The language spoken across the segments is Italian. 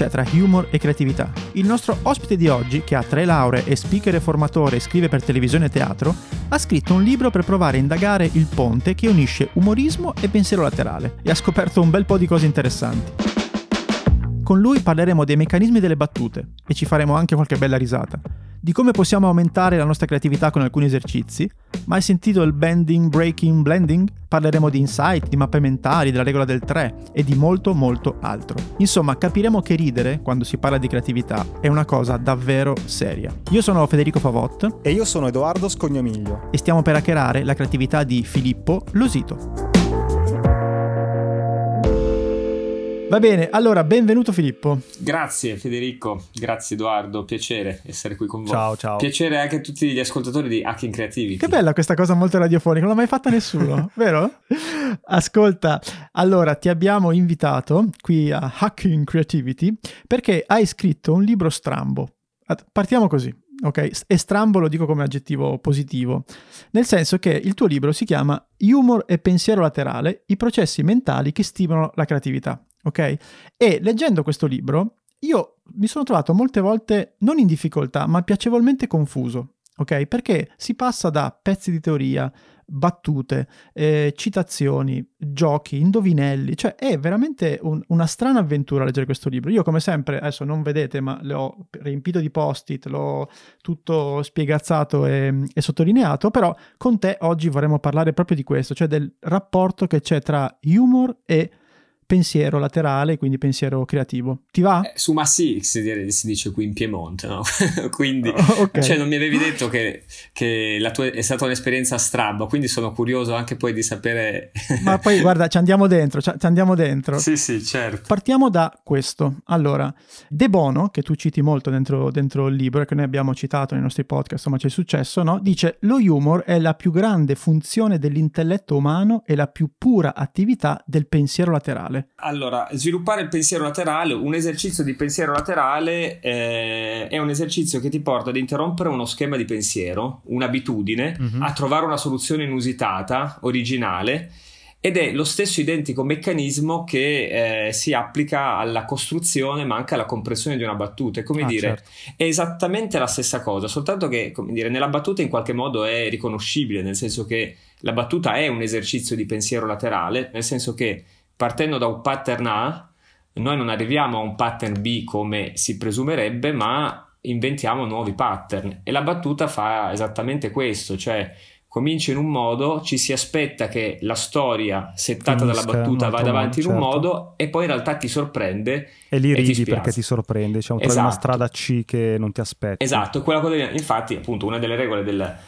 c'è tra humor e creatività. Il nostro ospite di oggi, che ha tre lauree, è speaker e formatore e scrive per televisione e teatro, ha scritto un libro per provare a indagare il ponte che unisce umorismo e pensiero laterale e ha scoperto un bel po' di cose interessanti. Con lui parleremo dei meccanismi delle battute e ci faremo anche qualche bella risata di come possiamo aumentare la nostra creatività con alcuni esercizi. Mai sentito il bending, breaking, blending? Parleremo di insight, di mappe mentali, della regola del 3 e di molto molto altro. Insomma, capiremo che ridere, quando si parla di creatività, è una cosa davvero seria. Io sono Federico Favot e io sono Edoardo Scognomiglio e stiamo per hackerare la creatività di Filippo Losito. Va bene, allora benvenuto Filippo. Grazie Federico, grazie Edoardo, piacere essere qui con voi. Ciao, ciao. Piacere anche a tutti gli ascoltatori di Hacking Creativity. Che bella questa cosa molto radiofonica, non l'ha mai fatta nessuno, vero? Ascolta, allora ti abbiamo invitato qui a Hacking Creativity perché hai scritto un libro strambo. Partiamo così. Ok, e strambo lo dico come aggettivo positivo, nel senso che il tuo libro si chiama Humor e pensiero laterale, i processi mentali che stimolano la creatività ok? E leggendo questo libro io mi sono trovato molte volte non in difficoltà, ma piacevolmente confuso, ok? Perché si passa da pezzi di teoria, battute, eh, citazioni, giochi, indovinelli, cioè è veramente un, una strana avventura leggere questo libro. Io come sempre, adesso non vedete, ma l'ho riempito di post-it, l'ho tutto spiegazzato e, e sottolineato, però con te oggi vorremmo parlare proprio di questo, cioè del rapporto che c'è tra humor e pensiero laterale, quindi pensiero creativo. Ti va? Eh, su Massi si, si, dice qui in Piemonte, no? quindi oh, okay. cioè, non mi avevi detto che, che la tua è stata un'esperienza strabba, quindi sono curioso anche poi di sapere. Ma poi guarda, ci andiamo dentro, ci andiamo dentro. Sì, sì, certo. Partiamo da questo. Allora, De Bono, che tu citi molto dentro, dentro il libro e che noi abbiamo citato nei nostri podcast, ma c'è successo, no? Dice: Lo humor è la più grande funzione dell'intelletto umano e la più pura attività del pensiero laterale laterale? Allora, sviluppare il pensiero laterale, un esercizio di pensiero laterale eh, è un esercizio che ti porta ad interrompere uno schema di pensiero, un'abitudine, mm-hmm. a trovare una soluzione inusitata, originale. Ed è lo stesso identico meccanismo che eh, si applica alla costruzione ma anche alla compressione di una battuta. È come ah, dire, certo. è esattamente la stessa cosa, soltanto che come dire, nella battuta in qualche modo è riconoscibile, nel senso che la battuta è un esercizio di pensiero laterale, nel senso che partendo da un pattern A, noi non arriviamo a un pattern B come si presumerebbe, ma inventiamo nuovi pattern. E la battuta fa esattamente questo, cioè comincia in un modo, ci si aspetta che la storia settata Finisca, dalla battuta vada avanti certo. in un certo. modo e poi in realtà ti sorprende e lì ridi ti perché ti sorprende, diciamo, esatto. trovi una strada C che non ti aspetti. Esatto, quella cosa, infatti, appunto, una delle regole del,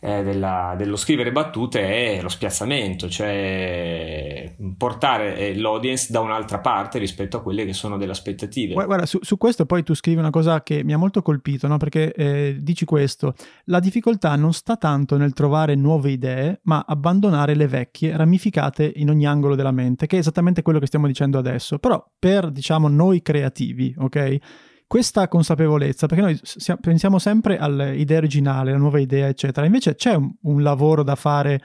eh, della, dello scrivere battute è lo spiazzamento, cioè portare eh, l'audience da un'altra parte rispetto a quelle che sono delle aspettative. Guarda, su, su questo poi tu scrivi una cosa che mi ha molto colpito, no? perché eh, dici questo, la difficoltà non sta tanto nel trovare nuove idee, ma abbandonare le vecchie ramificate in ogni angolo della mente, che è esattamente quello che stiamo dicendo adesso, però per, diciamo, noi creativi, ok? Questa consapevolezza, perché noi pensiamo sempre all'idea originale, alla nuova idea, eccetera. Invece c'è un, un lavoro da fare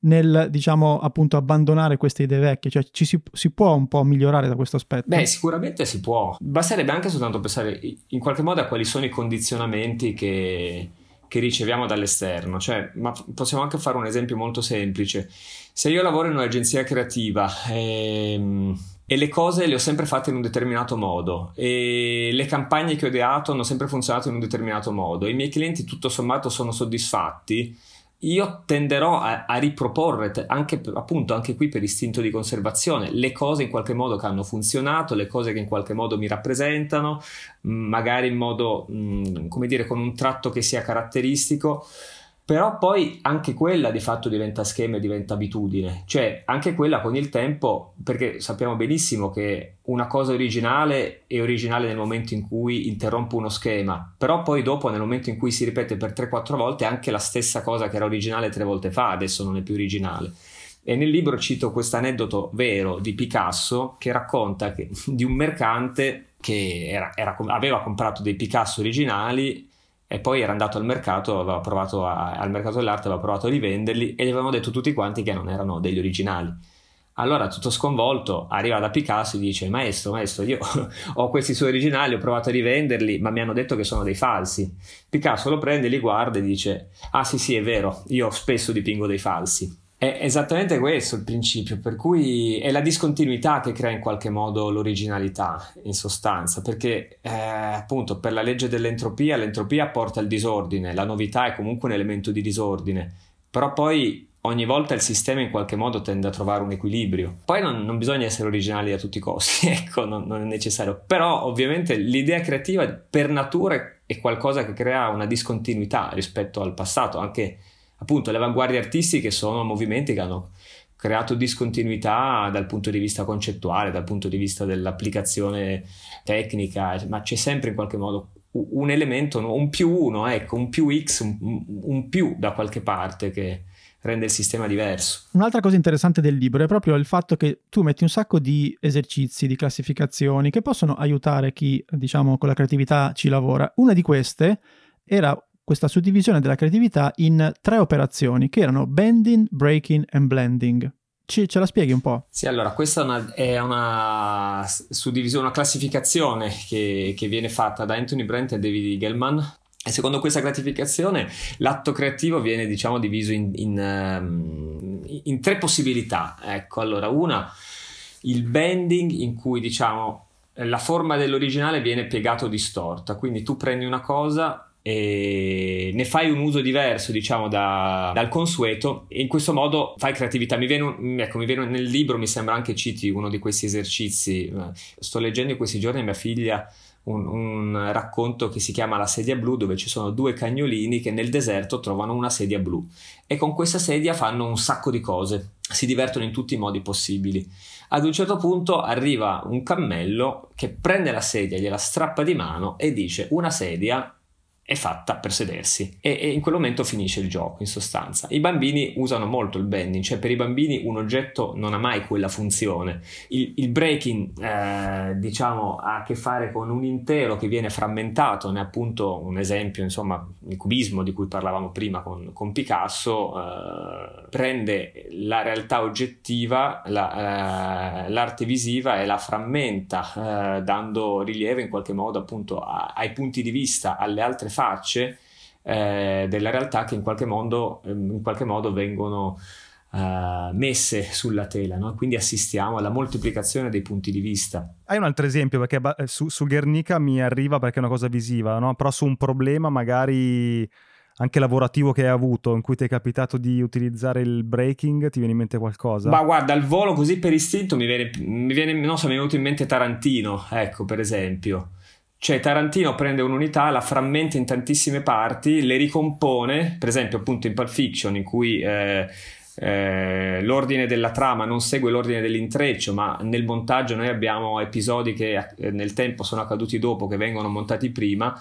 nel, diciamo, appunto abbandonare queste idee vecchie, cioè ci si, si, può un po' migliorare da questo aspetto? Beh, sicuramente si può. Basterebbe anche soltanto pensare in qualche modo a quali sono i condizionamenti che, che riceviamo dall'esterno. Cioè, ma possiamo anche fare un esempio molto semplice. Se io lavoro in un'agenzia creativa, ehm, e le cose le ho sempre fatte in un determinato modo e le campagne che ho ideato hanno sempre funzionato in un determinato modo. I miei clienti tutto sommato sono soddisfatti. Io tenderò a, a riproporre anche, appunto, anche qui per istinto di conservazione le cose in qualche modo che hanno funzionato, le cose che in qualche modo mi rappresentano, magari in modo, mh, come dire, con un tratto che sia caratteristico però poi anche quella di fatto diventa schema e diventa abitudine, cioè anche quella con il tempo, perché sappiamo benissimo che una cosa originale è originale nel momento in cui interrompe uno schema, però poi dopo nel momento in cui si ripete per 3-4 volte anche la stessa cosa che era originale tre volte fa, adesso non è più originale. E nel libro cito questo aneddoto vero di Picasso che racconta che, di un mercante che era, era, aveva comprato dei Picasso originali e poi era andato al mercato, aveva provato a, al mercato dell'arte, aveva provato a rivenderli e gli avevano detto tutti quanti che non erano degli originali. Allora, tutto sconvolto, arriva da Picasso e dice: Maestro, maestro, io ho questi suoi originali, ho provato a rivenderli, ma mi hanno detto che sono dei falsi. Picasso lo prende, li guarda e dice: Ah, sì, sì, è vero, io spesso dipingo dei falsi. È esattamente questo il principio, per cui è la discontinuità che crea in qualche modo l'originalità, in sostanza, perché eh, appunto per la legge dell'entropia, l'entropia porta al disordine, la novità è comunque un elemento di disordine, però poi ogni volta il sistema in qualche modo tende a trovare un equilibrio. Poi non, non bisogna essere originali a tutti i costi, ecco, non, non, è necessario. Però ovviamente l'idea creativa per natura è qualcosa che crea una discontinuità rispetto al passato, anche appunto le avanguardie artistiche sono movimenti che hanno creato discontinuità dal punto di vista concettuale, dal punto di vista dell'applicazione tecnica, ma c'è sempre in qualche modo un elemento, un più uno, ecco, un più X, un, un più da qualche parte che, rende il sistema diverso. Un'altra cosa interessante del libro è proprio il fatto che tu metti un sacco di esercizi, di classificazioni che possono aiutare chi, diciamo, con la creatività ci lavora. Una di queste era questa suddivisione della creatività in tre operazioni che erano bending, breaking e blending. Ci, ce la spieghi un po'? Sì, allora questa è una, è una suddivisione, una classificazione che, che, viene fatta da Anthony Brent e David Eagleman e secondo questa gratificazione l'atto creativo viene diciamo diviso in, in, um, in tre possibilità. Ecco, allora una, il bending in cui diciamo la forma dell'originale viene piegata o distorta, quindi tu prendi una cosa e ne fai un uso diverso diciamo da, dal consueto. E in questo modo fai creatività. Mi viene, ecco, mi viene nel libro mi sembra anche citi uno di questi esercizi. Sto leggendo in questi giorni mia figlia un, un, racconto che si chiama La sedia blu, dove ci sono due cagnolini che nel deserto trovano una sedia blu. E con questa sedia fanno un sacco di cose, si divertono in tutti i modi possibili. Ad un certo punto arriva un cammello che prende la sedia, gliela strappa di mano e dice una sedia è fatta per sedersi e, e, in quel momento finisce il gioco in sostanza. I bambini usano molto il bending, cioè per i bambini un oggetto non ha mai quella funzione. Il, il breaking eh, diciamo ha a che fare con un intero che viene frammentato, ne appunto un esempio insomma il cubismo di cui parlavamo prima con, con Picasso, eh, prende la realtà oggettiva, la, eh, l'arte visiva e la frammenta eh, dando rilievo in qualche modo appunto a, ai punti di vista, alle altre facce eh, della realtà che in qualche modo, ehm, in qualche modo vengono uh, messe sulla tela, no? quindi assistiamo alla moltiplicazione dei punti di vista. Hai un altro esempio, perché eh, su, su Guernica mi arriva perché è una cosa visiva, no? però su un problema magari anche lavorativo che hai avuto in cui ti è capitato di utilizzare il breaking ti viene in mente qualcosa? Ma guarda, al volo così per istinto mi viene, mi viene non so, mi è venuto in mente Tarantino, ecco per esempio. Cioè Tarantino prende un'unità, la frammenta in tantissime parti, le ricompone, per esempio appunto in Pulp Fiction in cui eh, eh, l'ordine della trama non segue l'ordine dell'intreccio, ma nel montaggio noi abbiamo episodi che eh, nel tempo sono accaduti dopo, che vengono montati prima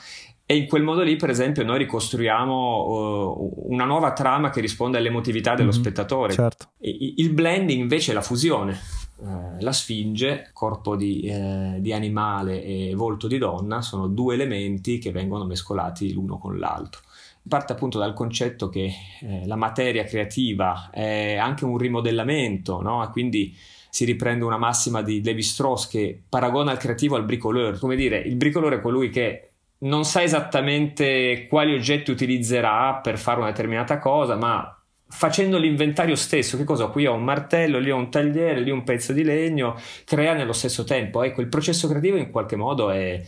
e in quel modo lì, per esempio, noi ricostruiamo uh, una nuova trama che risponde all'emotività dello mm-hmm, spettatore. Certo. il blending invece è la fusione eh, la Sfinge, corpo di, eh, di, animale e volto di donna, sono due elementi che vengono mescolati l'uno con l'altro. Parte appunto dal concetto che eh, la materia creativa è anche un rimodellamento, no? quindi si riprende una massima di Levi Strauss che paragona il creativo al bricoleur. Come dire, il bricoleur è colui che non sa esattamente quali oggetti utilizzerà per fare una determinata cosa, ma facendo l'inventario stesso, che cosa? Qui ho un martello, lì ho un tagliere, lì un pezzo di legno, crea nello stesso tempo. Ecco, il processo creativo in qualche modo è,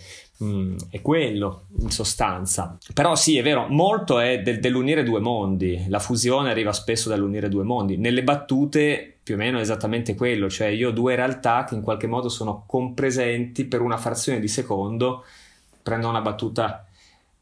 mm, è quello, in sostanza. Però sì, è vero, molto è del, dell'unire due mondi, la fusione arriva spesso dall'unire due mondi. Nelle battute più o meno è esattamente quello, cioè io ho due realtà che in qualche modo sono compresenti per una frazione di secondo, prendo una battuta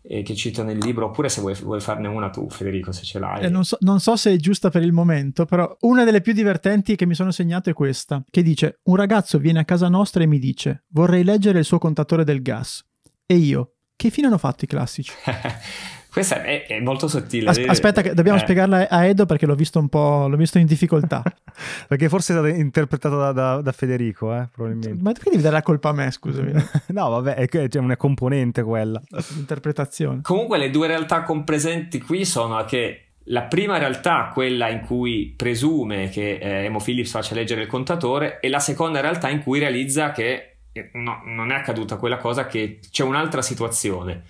che cito nel libro, oppure se vuoi, vuoi, farne una tu, Federico, se ce l'hai. Eh, non, so, non, so, se è giusta per il momento, però una delle più divertenti che mi sono segnato è questa, che dice, un ragazzo viene a casa nostra e mi dice, vorrei leggere il suo contatore del gas. E io, che fine hanno fatto i classici? Questa è, è molto sottile. As- aspetta, che dobbiamo eh. spiegarla a Edo perché l'ho visto un po', l'ho visto in difficoltà. perché forse è stato interpretato da, da, da Federico, eh, probabilmente. Ma perché devi dare la colpa a me, scusami? no, vabbè, è, è una componente quella. L'interpretazione. Comunque le due realtà compresenti qui sono che La prima realtà, quella in cui presume che eh, Emo Phillips faccia leggere il contatore, e la seconda realtà in cui realizza che eh, no, non è accaduta quella cosa, che c'è un'altra situazione.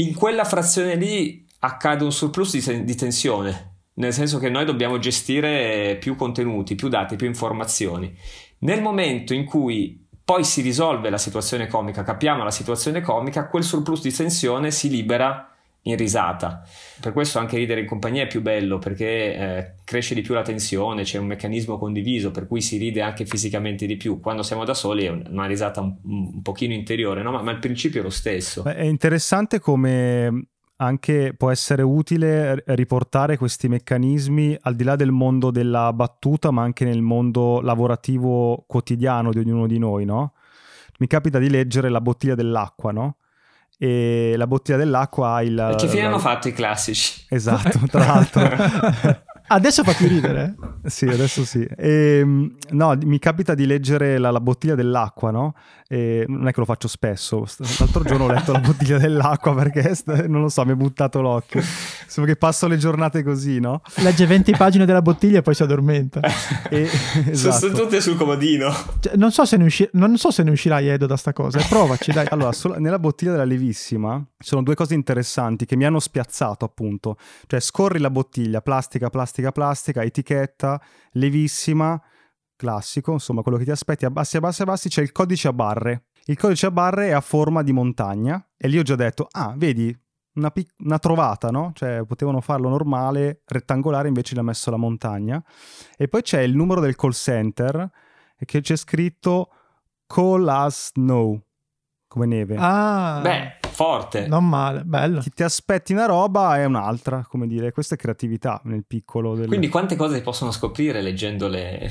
In quella frazione lì accade un surplus di, di tensione, nel senso che noi dobbiamo gestire più contenuti, più dati, più informazioni. Nel momento in cui poi si risolve la situazione comica, capiamo la situazione comica, quel surplus di tensione si libera in risata. Per questo anche ridere in compagnia è più bello perché eh, cresce di più la tensione, c'è un meccanismo condiviso per cui si ride anche fisicamente di più. Quando siamo da soli è una risata un, un pochino interiore, no? ma, ma, il principio è lo stesso. È interessante come anche può essere utile riportare questi meccanismi al di là del mondo della battuta, ma anche nel mondo lavorativo quotidiano di ognuno di noi, no? Mi capita di leggere la bottiglia dell'acqua, no? E la bottiglia dell'acqua ha il... Che fine hanno fatto i classici? Esatto, tra l'altro. Adesso fa più ridere. sì, adesso sì. E, ehm, no, mi capita di leggere la, la bottiglia dell'acqua, no? E non è che lo faccio spesso. L'altro giorno ho letto la bottiglia dell'acqua perché, non lo so, mi è buttato l'occhio. Sembra che passo le giornate così, no? Legge 20 pagine della bottiglia e poi si addormenta. e, esatto. Sono tutte sul comodino. Cioè, non, so se ne usci- non so se ne uscirai, Edo, da sta cosa. Provaci, dai. Allora, solo, nella bottiglia della Levissima ci sono due cose interessanti che mi hanno spiazzato, appunto. Cioè, scorri la bottiglia, plastica, plastica, plastica, etichetta, levissima classico, insomma quello che ti aspetti, abbassi, abbassi, abbassi, c'è il codice a barre. Il codice a barre è a forma di montagna e lì ho già detto, ah, vedi, una, pic- una trovata, no? Cioè potevano farlo normale, rettangolare, invece l'ha messo la montagna. E poi c'è il numero del call center e che c'è scritto call us no, come neve. Ah, beh, forte. Non male, bello. Chi ti aspetti una roba è un'altra, come dire, questa è creatività nel piccolo. Del... Quindi quante cose si possono scoprire leggendole? oh,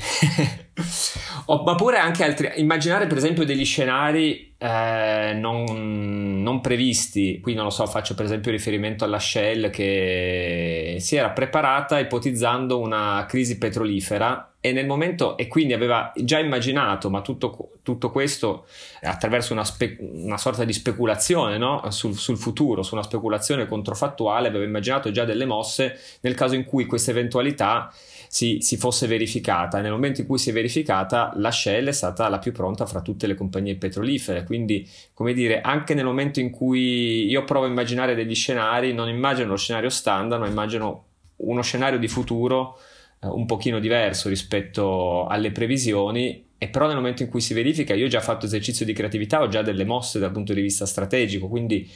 ma pure anche altri. Immaginare per esempio degli scenari eh, non, non, previsti. Qui non lo so, faccio per esempio riferimento alla Shell che si era preparata ipotizzando una crisi petrolifera e nel momento e quindi aveva già immaginato, ma tutto, tutto questo attraverso una, spe, una, sorta di speculazione no? sul, sul, futuro, su una speculazione controfattuale, aveva immaginato già delle mosse nel caso in cui questa eventualità si, si, fosse verificata. Nel momento in cui si è verificata, la Shell è stata la più pronta fra tutte le compagnie petrolifere. Quindi, come dire, anche nel momento in cui io provo a immaginare degli scenari, non immagino lo scenario standard, ma immagino uno scenario di futuro eh, un pochino diverso rispetto alle previsioni e però nel momento in cui si verifica io ho già fatto esercizio di creatività ho già delle mosse dal punto di vista strategico quindi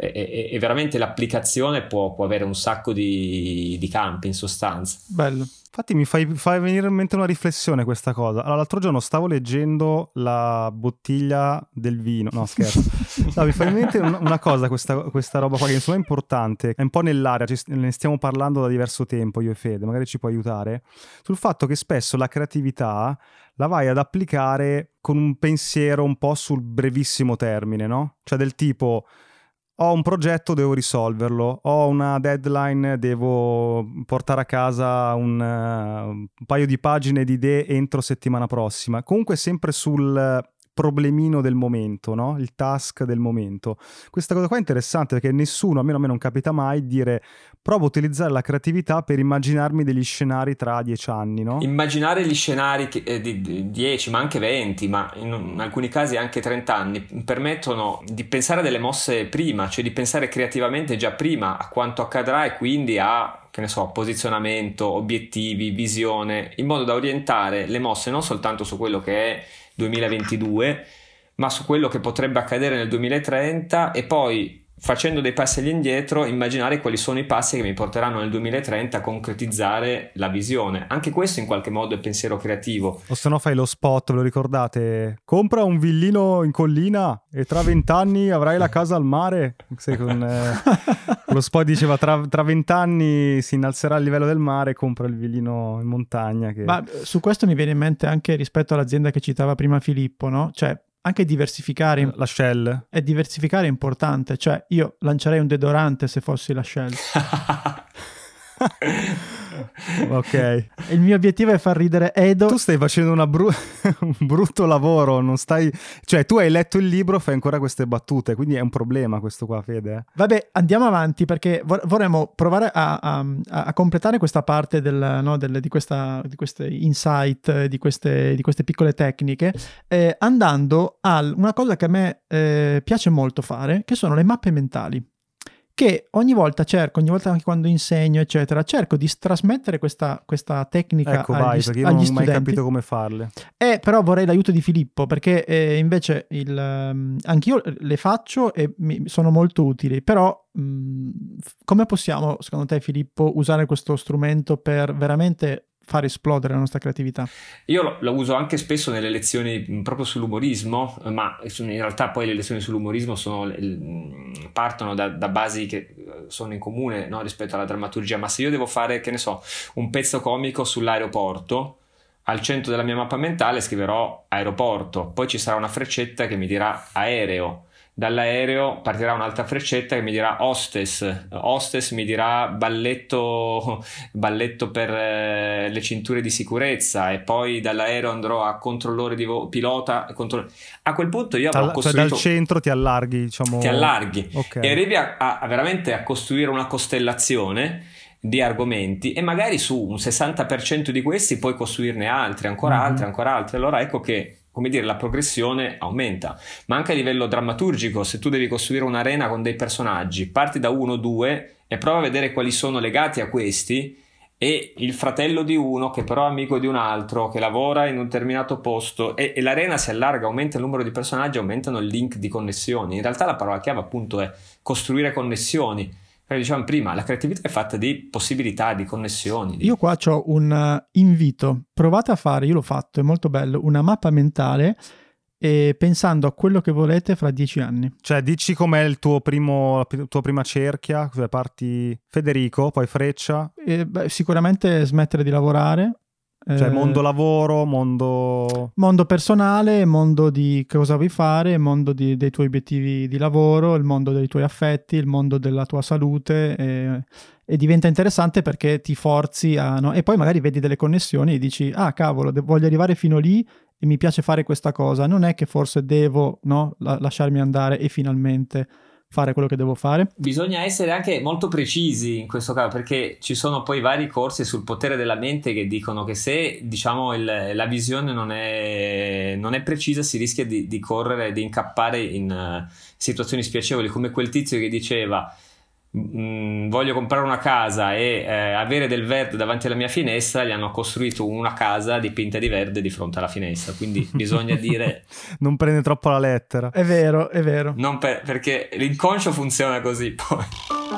e, e, veramente l'applicazione può, può, avere un sacco di, di, campi in sostanza. Bello. Infatti mi fai, fai, venire in mente una riflessione questa cosa. Allora, l'altro giorno stavo leggendo la bottiglia del vino, no scherzo. no, mi fai in mente una, una cosa questa, questa, roba qua che insomma è importante, è un po' nell'area, ci, ne stiamo parlando da diverso tempo io e Fede, magari ci può aiutare, sul fatto che spesso la creatività la vai ad applicare con un pensiero un po' sul brevissimo termine, no? Cioè del tipo ho un progetto, devo risolverlo, ho una deadline, devo portare a casa un, uh, un paio di pagine di idee entro settimana prossima. Comunque sempre sul problemino del momento, no? il task del momento. Questa cosa qua è interessante perché nessuno, almeno a me non capita mai, dire provo a utilizzare la creatività per immaginarmi degli scenari tra dieci anni. No? Immaginare gli scenari che, eh, di dieci, ma anche venti, ma in, alcuni casi anche trent'anni, permettono di pensare a delle mosse prima, cioè di pensare creativamente già prima a quanto accadrà e quindi a che ne so, posizionamento, obiettivi, visione, in modo da orientare le mosse non soltanto su quello che è 2022, ma su quello che potrebbe accadere nel 2030 e poi facendo dei passi all'indietro immaginare quali sono i passi che mi porteranno nel 2030 a concretizzare la visione. Anche questo in qualche modo è pensiero creativo. O se no fai lo spot, ve lo ricordate? Compra un villino in collina e tra vent'anni avrai la casa al mare. Con, eh, lo spot diceva tra vent'anni si innalzerà il livello del mare, compra il villino in montagna. Che... Ma su questo mi viene in mente anche rispetto all'azienda che citava prima Filippo, no? Cioè anche diversificare la shell. e diversificare è importante cioè io lancerei un deodorante se fossi la shell ok. Il mio obiettivo è far ridere Edo. Tu stai facendo bru- un brutto lavoro, non stai... Cioè, tu hai letto il libro, fai ancora queste battute, quindi è un problema questo qua, Fede. Eh. Vabbè, andiamo avanti perché vorremmo provare a, a, a completare questa parte del, no, del, di, questa, di queste insight, di queste, di queste piccole tecniche, eh, andando a una cosa che a me eh, piace molto fare, che sono le mappe mentali che ogni volta cerco, ogni volta anche quando insegno, eccetera, cerco di trasmettere questa, questa tecnica ecco, agli, vai, perché io non ho mai capito come farle. Eh, però vorrei l'aiuto di Filippo, perché eh, invece il, um, anch'io le faccio e mi, sono molto utili, però um, come possiamo, secondo te Filippo, usare questo strumento per veramente far esplodere la nostra creatività. Io lo, lo, uso anche spesso nelle lezioni proprio sull'umorismo, ma in realtà poi le lezioni sull'umorismo sono, partono da, da, basi che eh, sono in comune no, rispetto alla drammaturgia, ma se io devo fare, che ne so, un pezzo comico sull'aeroporto, al centro della mia mappa mentale scriverò aeroporto, poi ci sarà una freccetta che mi dirà aereo dall'aereo partirà un'altra freccetta che mi dirà hostess, hostess mi dirà balletto, balletto per eh, le cinture di sicurezza e poi dall'aereo andrò a controllore di vo- pilota. Controll- a quel punto io avrò Dal, costruito... Cioè dal centro ti allarghi, diciamo... Ti allarghi okay. e arrivi a, a, veramente a costruire una costellazione di argomenti e magari su un 60% di questi puoi costruirne altri, ancora mm-hmm. altri, ancora altri. Allora ecco che come dire, la progressione aumenta, ma anche a livello drammaturgico, se tu devi costruire un'arena con dei personaggi, parti da uno o due e prova a vedere quali sono legati a questi e il fratello di uno che però è amico di un altro, che lavora in un determinato posto e, e l'arena si allarga, aumenta il numero di personaggi, aumentano il link di connessioni. In realtà la parola chiave appunto è costruire connessioni come dicevamo prima, la creatività è fatta di possibilità, di connessioni. Di... Io qua ho un uh, invito, provate a fare, io l'ho fatto, è molto bello, una mappa mentale e pensando a quello che volete fra dieci anni. Cioè, dici com'è il tuo primo, la tua prima cerchia, parti Federico, poi Freccia. E, beh, sicuramente smettere di lavorare, cioè, eh, mondo lavoro, mondo... Mondo personale, mondo di cosa vuoi fare, mondo di, dei tuoi obiettivi di lavoro, il mondo dei tuoi affetti, il mondo della tua salute e, e diventa interessante perché ti forzi a... No? E poi magari vedi delle connessioni e dici, ah cavolo, voglio arrivare fino lì e mi piace fare questa cosa, non è che forse devo no, la- lasciarmi andare e finalmente fare quello che devo fare. Bisogna essere anche molto precisi in questo caso perché ci sono poi vari corsi sul potere della mente che dicono che se diciamo il, la visione non è, non è, precisa si rischia di, di correre, di incappare in uh, situazioni spiacevoli come quel tizio che diceva Mm, voglio comprare una casa e eh, avere del verde davanti alla mia finestra, gli hanno costruito una casa dipinta di verde di fronte alla finestra. Quindi bisogna dire: Non prende troppo la lettera. È vero, è vero. Per, perché l'inconscio funziona così poi.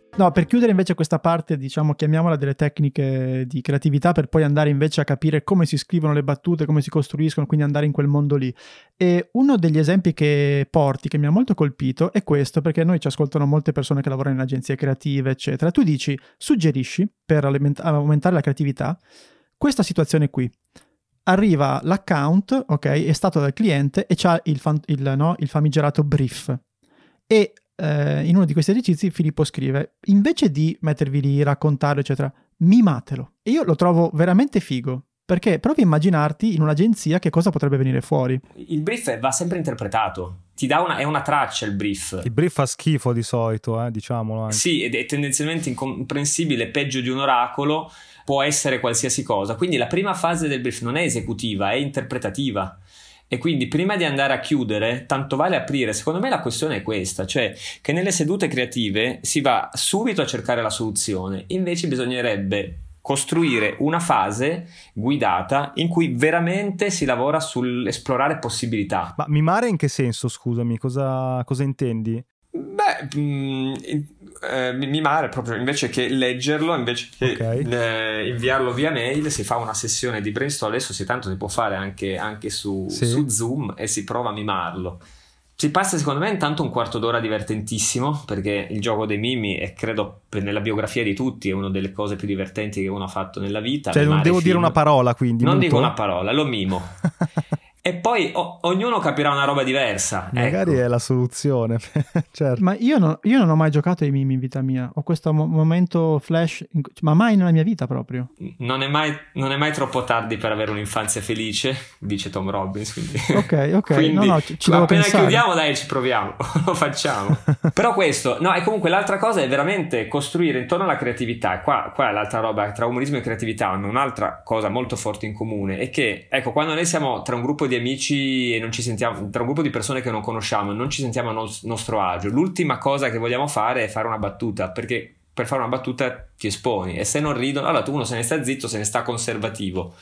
No, per chiudere invece questa parte, diciamo, chiamiamola delle tecniche di creatività per poi andare invece a capire come si scrivono le battute, come si costruiscono, quindi andare in quel mondo lì. E uno degli esempi che porti, che mi ha molto colpito, è questo, perché noi ci ascoltano molte persone che lavorano in agenzie creative, eccetera. Tu dici, suggerisci, per aumentare la creatività, questa situazione qui. Arriva l'account, ok, è stato dal cliente e c'ha il, fan, il, no, il famigerato brief. E eh, in uno di questi esercizi Filippo scrive, invece di mettervi lì, raccontare, eccetera, mimatelo. E io lo trovo veramente figo, perché provi a immaginarti in un'agenzia che cosa potrebbe venire fuori. Il brief va sempre interpretato ti dà una, è una traccia il brief. Il brief fa schifo di solito, eh, diciamolo. Anche. Sì, ed è tendenzialmente incomprensibile, peggio di un oracolo, può essere qualsiasi cosa. Quindi la prima fase del brief non è esecutiva, è interpretativa. E quindi prima di andare a chiudere, tanto vale aprire. Secondo me la questione è questa, cioè che nelle sedute creative si va subito a cercare la soluzione, invece bisognerebbe costruire una fase guidata in cui veramente si lavora sull'esplorare possibilità. Ma mimare in che senso, scusami, cosa, cosa intendi? Beh, mh, mm, eh, mimare proprio invece che leggerlo, invece che okay. eh, inviarlo via mail, si fa una sessione di brainstorm. Adesso si tanto si può fare anche, anche su, sì. su, Zoom e si prova a mimarlo. Si passa secondo me intanto un quarto d'ora divertentissimo perché il gioco dei mimi è credo nella biografia di tutti è una delle cose più divertenti che uno ha fatto nella vita. Cioè non devo film. dire una parola quindi. Non muto. dico una parola, lo mimo. E poi o- ognuno capirà una roba diversa. Magari ecco. è la soluzione. certo. Ma io, no, io, non ho mai giocato ai mimi in vita mia. Ho questo mo- momento flash, in- ma mai nella mia vita proprio. Non è, mai, non è, mai, troppo tardi per avere un'infanzia felice, dice Tom Robbins. Quindi. Ok, ok. quindi, no, no, ci, ci appena pensare. chiudiamo, dai, ci proviamo. Lo facciamo. Però questo, no, e comunque l'altra cosa è veramente costruire intorno alla creatività. E qua, qua è l'altra roba, tra umorismo e creatività hanno un'altra cosa molto forte in comune. È che, ecco, quando noi siamo tra un gruppo di amici e non ci sentiamo, tra un gruppo di persone che non conosciamo, non ci sentiamo a nos- nostro agio, l'ultima cosa che vogliamo fare è fare una battuta, perché per fare una battuta ti esponi e se non ridono, allora uno se ne sta zitto, se ne sta conservativo.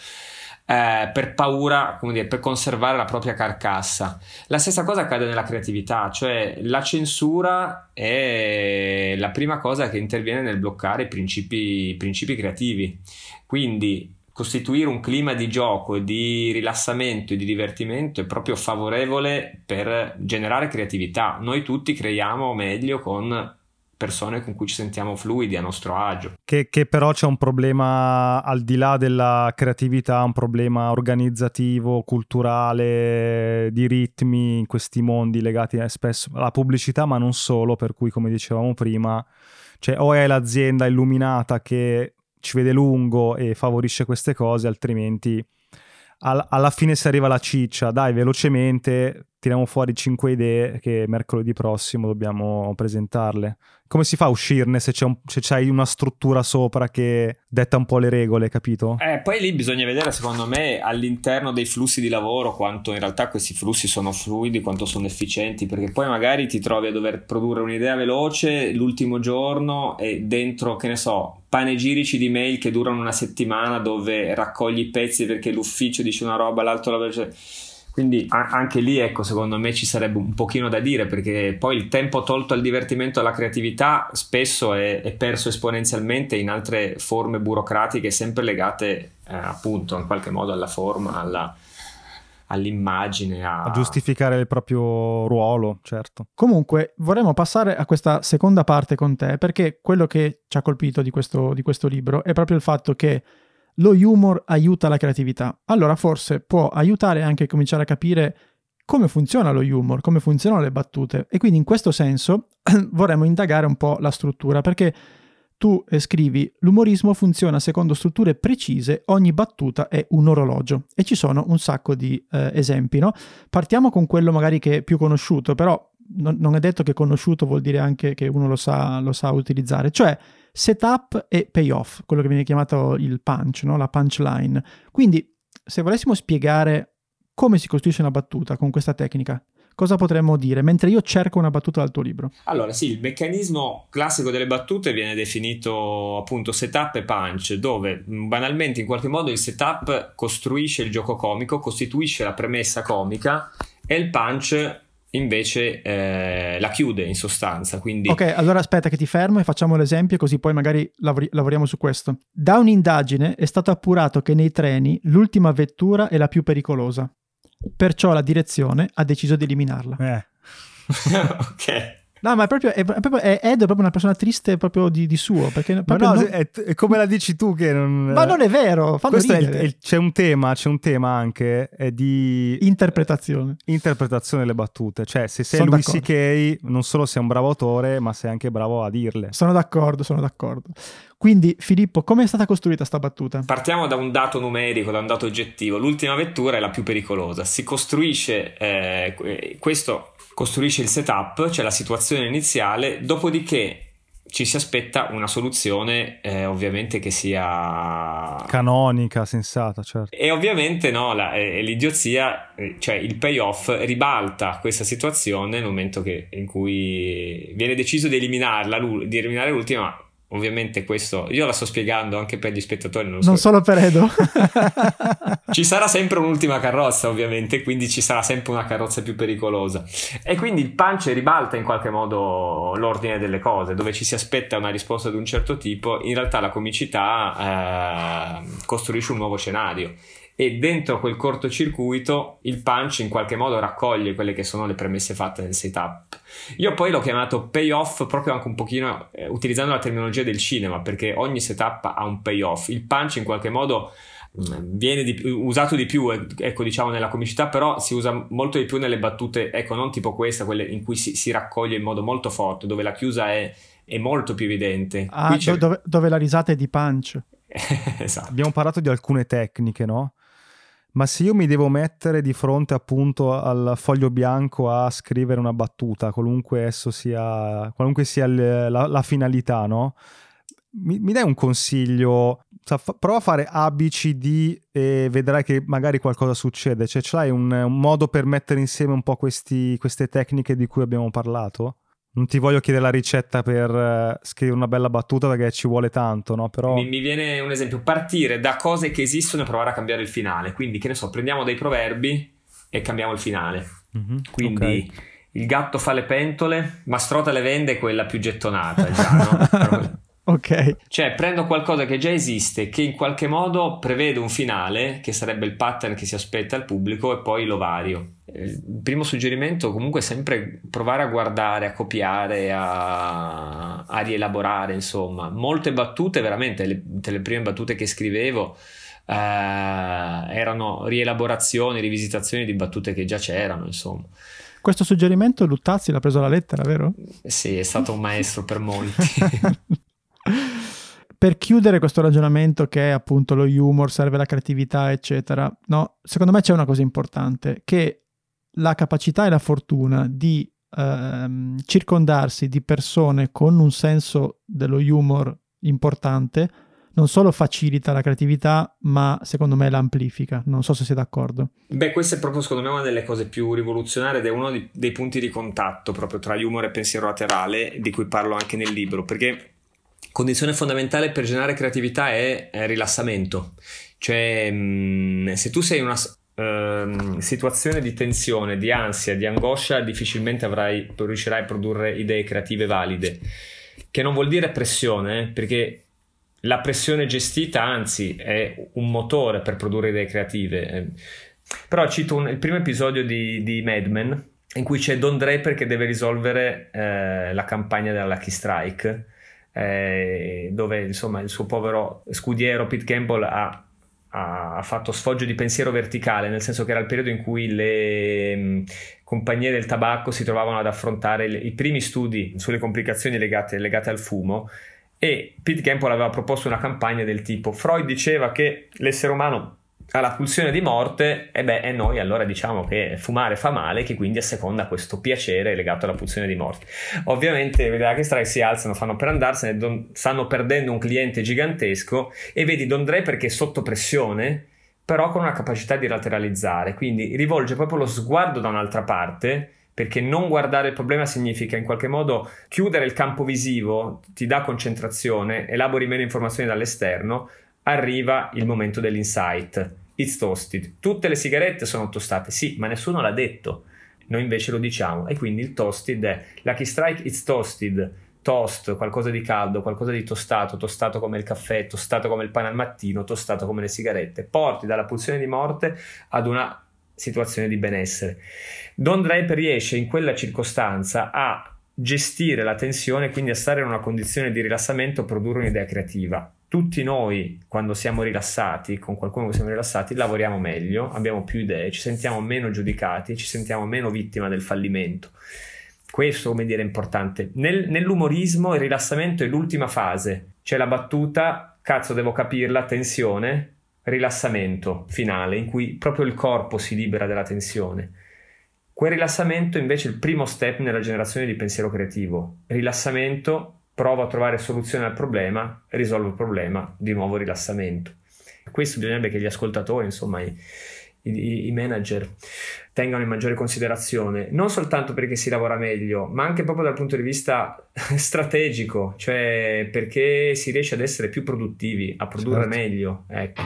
Eh, per paura, come dire, per conservare la propria carcassa. La stessa cosa accade nella creatività, cioè la censura è la prima cosa che interviene nel bloccare i principi, i principi creativi. Quindi costituire un clima di gioco di rilassamento e di divertimento è proprio favorevole per generare creatività. Noi tutti creiamo meglio con persone con cui ci sentiamo fluidi, a nostro agio. Che, che, però c'è un problema al di là della creatività, un problema organizzativo, culturale, di ritmi in questi mondi legati eh, spesso alla pubblicità, ma non solo, per cui come dicevamo prima, cioè o è l'azienda illuminata che ci vede lungo e favorisce queste cose, altrimenti al- alla fine si arriva alla ciccia, dai velocemente tiriamo fuori 5 idee che mercoledì prossimo dobbiamo presentarle. Come si fa a uscirne se, c'è un, se c'hai una struttura sopra che detta un po' le regole, capito? Eh, poi lì bisogna vedere, secondo me, all'interno dei flussi di lavoro quanto in realtà questi flussi sono fluidi, quanto sono efficienti, perché poi magari ti trovi a dover produrre un'idea veloce l'ultimo giorno e dentro, che ne so, panegirici di mail che durano una settimana dove raccogli i pezzi perché l'ufficio dice una roba, l'altro la veloce quindi a- anche lì, ecco, secondo me ci sarebbe un pochino da dire perché poi il tempo tolto al divertimento e alla creatività spesso è, è, perso esponenzialmente in altre forme burocratiche sempre legate eh, appunto in qualche modo alla forma, alla, all'immagine. A... a... giustificare il proprio ruolo, certo. Comunque, vorremmo passare a questa seconda parte con te, perché quello che ci ha colpito di questo, di questo libro è proprio il fatto che lo humor aiuta la creatività. Allora forse può aiutare anche a cominciare a capire come funziona lo humor, come funzionano le battute. E quindi in questo senso vorremmo indagare un po' la struttura, perché tu scrivi l'umorismo funziona secondo strutture precise, ogni battuta è un orologio e ci sono un sacco di eh, esempi. No? Partiamo con quello magari che è più conosciuto, però non, non, è detto che conosciuto vuol dire anche che uno lo sa, lo sa utilizzare, cioè setup e payoff, quello che viene chiamato il punch, no? la punchline. Quindi, se volessimo spiegare come si costruisce una battuta con questa tecnica, cosa potremmo dire mentre io cerco una battuta dal tuo libro? Allora, sì, il meccanismo classico delle battute viene definito appunto setup e punch, dove banalmente in qualche modo il setup costruisce il gioco comico, costituisce la premessa comica e il punch invece eh, la chiude in sostanza. Quindi... Ok, allora aspetta che ti fermo e facciamo l'esempio così poi magari lavori- lavoriamo su questo. Da un'indagine è stato appurato che nei treni l'ultima vettura è la più pericolosa. Perciò la direzione ha deciso di eliminarla. Eh. ok. No, ma è proprio, è, proprio, è, Ed è proprio una persona triste proprio di, di suo. Perché ma no, non... è, è, come la dici tu che non... Ma non è vero, fanno Questo il, c'è un tema, c'è un tema anche è di... Interpretazione. Interpretazione delle battute. Cioè, se sei Sono Louis C.K. non solo sei un bravo autore, ma sei anche bravo a dirle. Sono d'accordo, sono d'accordo. Quindi, Filippo, come è stata costruita sta battuta? Partiamo da un dato numerico, da un dato oggettivo. L'ultima vettura è la più pericolosa. Si costruisce eh, questo costruisce il setup, c'è la situazione iniziale, dopodiché ci si aspetta una soluzione eh, ovviamente che sia canonica, sensata, certo. E ovviamente no, la, eh, l'idiozia, eh, cioè il payoff ribalta questa situazione nel momento che, in cui viene deciso di eliminarla, di eliminare l'ultima, Ovviamente questo io la sto spiegando anche per gli spettatori. Non, so. solo per Edo. ci sarà sempre un'ultima carrozza, ovviamente, quindi ci sarà sempre una carrozza più pericolosa. E quindi il punch ribalta in qualche modo l'ordine delle cose, dove ci si aspetta una risposta di un certo tipo, in realtà la comicità eh, costruisce un nuovo scenario e dentro quel cortocircuito il punch in qualche modo raccoglie quelle che sono le premesse fatte nel setup. Io poi l'ho chiamato payoff proprio anche un pochino eh, utilizzando la terminologia del cinema perché ogni setup ha un payoff. Il punch in qualche modo mm, viene di, usato di più, eh, ecco diciamo nella comicità, però si usa molto di più nelle battute, ecco non tipo questa, quelle in cui si, si raccoglie in modo molto forte, dove la chiusa è, è molto più evidente. Ah, dove, dove la risata è di punch. esatto. Abbiamo parlato di alcune tecniche, no? Ma se io mi devo mettere di fronte appunto al foglio bianco a scrivere una battuta, qualunque esso sia, qualunque sia le, la, la, finalità, no? Mi, mi, dai un consiglio? Cioè, fa, prova a fare A, B, C, D e vedrai che magari qualcosa succede. Cioè, c'hai un, un modo per mettere insieme un po' questi, queste tecniche di cui abbiamo parlato? Non ti voglio chiedere la ricetta per uh, scrivere una bella battuta perché ci vuole tanto, no? Però... Mi, mi, viene un esempio, partire da cose che esistono e provare a cambiare il finale. Quindi, che ne so, prendiamo dei proverbi e cambiamo il finale. Mm-hmm, Quindi okay. il gatto fa le pentole, ma strota le vende quella più gettonata, già, no? Ok. Cioè, prendo qualcosa che già esiste, che in qualche modo prevede un finale, che sarebbe il pattern che si aspetta al pubblico, e poi lo vario. Il primo suggerimento comunque è sempre provare a guardare, a copiare, a, a rielaborare, insomma. Molte battute, veramente, le, le prime battute che scrivevo eh, erano rielaborazioni, rivisitazioni di battute che già c'erano, insomma. Questo suggerimento Luttazzi l'ha preso alla lettera, vero? Sì, è stato un maestro per molti. per chiudere questo ragionamento che è appunto lo humor, serve la creatività, eccetera, no? secondo me c'è una cosa importante, che la capacità e la fortuna di ehm, circondarsi di persone con un senso dello humor importante non solo facilita la creatività, ma secondo me l'amplifica. Non so se sei d'accordo. Beh, questa è proprio secondo me una delle cose più rivoluzionarie ed è uno dei punti di contatto proprio tra humor e pensiero laterale, di cui parlo anche nel libro, perché condizione fondamentale per generare creatività è, è rilassamento. Cioè, mh, mm, se tu sei in una uh, situazione di tensione, di ansia, di angoscia, difficilmente avrai, riuscirai a produrre idee creative valide. Che non vuol dire pressione, perché la pressione gestita, anzi, è un motore per produrre idee creative. Però cito un, il primo episodio di, di Mad Men in cui c'è Don Draper che deve risolvere eh, la campagna della Lucky Strike eh, dove insomma il suo povero scudiero Pete Campbell ha, ha, fatto sfoggio di pensiero verticale, nel senso che era il periodo in cui le mh, mm, compagnie del tabacco si trovavano ad affrontare il, i primi studi sulle complicazioni legate, legate al fumo e Pete Campbell aveva proposto una campagna del tipo Freud diceva che l'essere umano alla pulsione di morte, e beh, e noi allora diciamo che fumare fa male, che quindi asseconda questo piacere legato alla pulsione di morte. Ovviamente vedi che strike si alzano, fanno per andarsene, don, stanno perdendo un cliente gigantesco e vedi Don Draper che è sotto pressione, però con una capacità di lateralizzare, quindi rivolge proprio lo sguardo da un'altra parte perché non guardare il problema significa in qualche modo chiudere il campo visivo, ti dà concentrazione, elabori meno informazioni dall'esterno, arriva il momento dell'insight. It's toasted. Tutte le sigarette sono tostate, sì, ma nessuno l'ha detto. Noi invece lo diciamo. E quindi il toasted è Lucky Strike, it's toasted. Toast, qualcosa di caldo, qualcosa di tostato, tostato come il caffè, tostato come il pane al mattino, tostato come le sigarette. Porti dalla pulsione di morte ad una situazione di benessere. Don Draper riesce in quella circostanza a gestire la tensione, quindi a stare in una condizione di rilassamento, produrre un'idea creativa tutti noi, quando siamo rilassati, con qualcuno che siamo rilassati, lavoriamo meglio, abbiamo più idee, ci sentiamo meno giudicati, ci sentiamo meno vittima del fallimento. Questo, come dire, è importante. Nel, nell'umorismo il rilassamento è l'ultima fase. C'è la battuta, cazzo devo capirla, tensione, rilassamento finale, in cui proprio il corpo si libera della tensione Quel rilassamento invece è il primo step nella generazione di pensiero creativo. Rilassamento, provo a trovare soluzione al problema, risolvo il problema, di nuovo rilassamento. Questo bisognerebbe che gli ascoltatori, insomma, i, i, manager tengano in maggiore considerazione, non soltanto perché si lavora meglio, ma anche proprio dal punto di vista strategico, cioè perché si riesce ad essere più produttivi, a produrre certo. meglio. Ecco.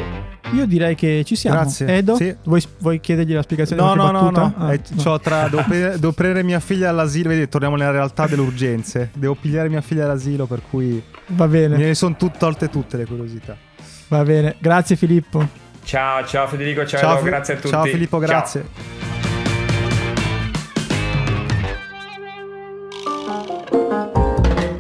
Io direi che ci siamo. Grazie. Edo, sì. vuoi, vuoi, chiedergli la spiegazione? No, no, no, no. Ah, eh, no. Tra, devo, prendere, devo, prendere, mia figlia all'asilo, vedi, torniamo nella realtà delle urgenze. Devo pigliare mia figlia all'asilo, per cui... Va bene. Me ne sono tolte tutte le curiosità. Va bene, grazie Filippo. Ciao, ciao Federico, ciao, ciao Edo, grazie a tutti. Ciao Filippo, grazie. Ciao.